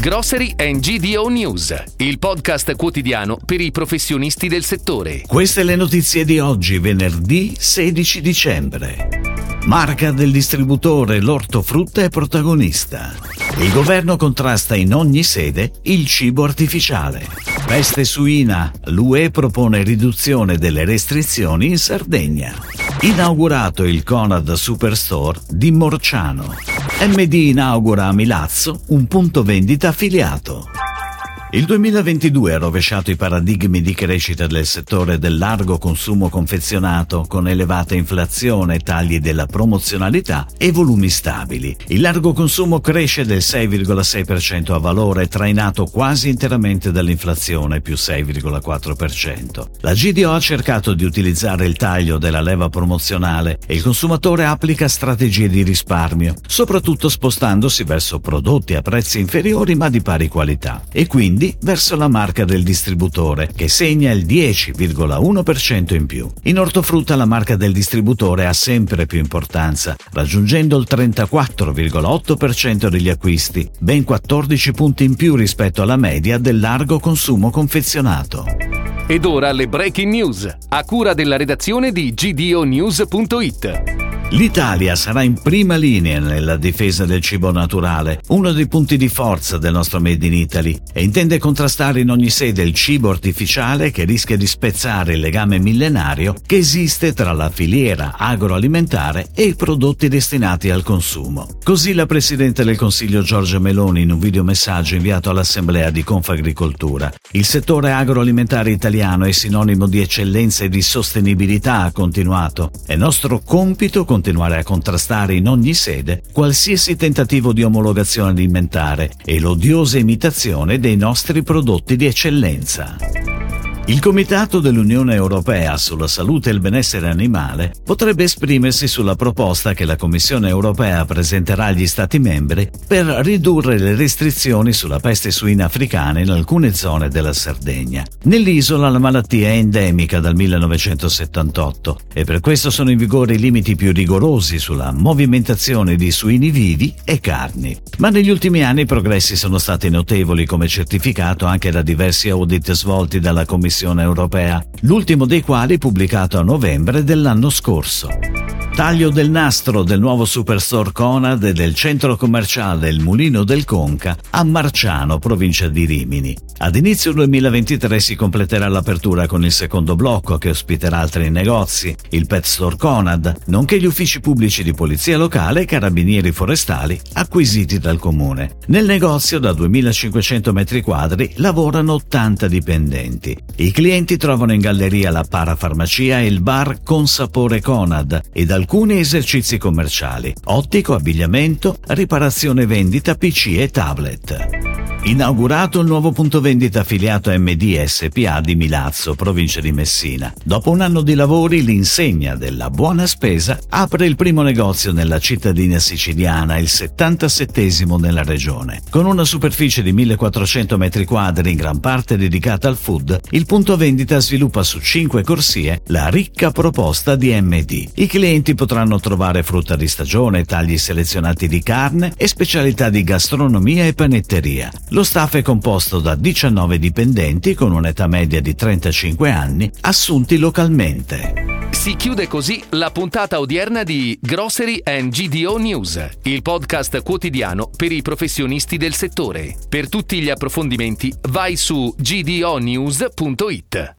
Grocery and GDO News, il podcast quotidiano per i professionisti del settore. Queste le notizie di oggi, venerdì 16 dicembre. Marca del distributore L'ortofrutta è protagonista. Il governo contrasta in ogni sede il cibo artificiale. Peste suina, l'UE propone riduzione delle restrizioni in Sardegna. Inaugurato il Conad Superstore di Morciano. MD inaugura a Milazzo un punto vendita affiliato. Il 2022 ha rovesciato i paradigmi di crescita del settore del largo consumo confezionato con elevata inflazione, tagli della promozionalità e volumi stabili. Il largo consumo cresce del 6,6% a valore, trainato quasi interamente dall'inflazione più 6,4%. La GDO ha cercato di utilizzare il taglio della leva promozionale e il consumatore applica strategie di risparmio, soprattutto spostandosi verso prodotti a prezzi inferiori ma di pari qualità e quindi quindi verso la marca del distributore, che segna il 10,1% in più. In ortofrutta la marca del distributore ha sempre più importanza, raggiungendo il 34,8% degli acquisti, ben 14 punti in più rispetto alla media del largo consumo confezionato. Ed ora le breaking news, a cura della redazione di gdonews.it. L'Italia sarà in prima linea nella difesa del cibo naturale, uno dei punti di forza del nostro Made in Italy, e intende contrastare in ogni sede il cibo artificiale che rischia di spezzare il legame millenario che esiste tra la filiera agroalimentare e i prodotti destinati al consumo. Così la Presidente del Consiglio Giorgia Meloni in un videomessaggio inviato all'Assemblea di Confagricoltura. Il settore agroalimentare italiano è sinonimo di eccellenza e di sostenibilità, ha continuato. È nostro compito continuare a contrastare in ogni sede qualsiasi tentativo di omologazione alimentare e l'odiosa imitazione dei nostri prodotti di eccellenza. Il Comitato dell'Unione Europea sulla salute e il benessere animale potrebbe esprimersi sulla proposta che la Commissione Europea presenterà agli Stati membri per ridurre le restrizioni sulla peste suina africana in alcune zone della Sardegna. Nell'isola la malattia è endemica dal 1978 e per questo sono in vigore i limiti più rigorosi sulla movimentazione di suini vivi e carni. Ma negli ultimi anni i progressi sono stati notevoli come certificato anche da diversi audit svolti dalla Commissione Commissione europea, l'ultimo dei quali pubblicato a novembre dell'anno scorso. Taglio del nastro del nuovo Superstore Conad e del centro commerciale Il Mulino del Conca a Marciano, provincia di Rimini. Ad inizio 2023 si completerà l'apertura con il secondo blocco che ospiterà altri negozi, il Pet Store Conad, nonché gli uffici pubblici di polizia locale e carabinieri forestali acquisiti dal comune. Nel negozio da 2500 metri quadri lavorano 80 dipendenti. I clienti trovano in galleria la parafarmacia e il bar con sapore Conad ed alcuni alcuni esercizi commerciali, ottico, abbigliamento, riparazione vendita PC e tablet. Inaugurato il nuovo punto vendita affiliato a MD SPA di Milazzo, provincia di Messina. Dopo un anno di lavori, l'insegna della buona spesa apre il primo negozio nella cittadina siciliana, il 77 nella regione. Con una superficie di 1400 metri quadri in gran parte dedicata al food, il punto vendita sviluppa su 5 corsie la ricca proposta di MD. I clienti potranno trovare frutta di stagione, tagli selezionati di carne e specialità di gastronomia e panetteria. Lo staff è composto da 19 dipendenti con un'età media di 35 anni, assunti localmente. Si chiude così la puntata odierna di Grocery and GDO News, il podcast quotidiano per i professionisti del settore. Per tutti gli approfondimenti vai su gdonews.it.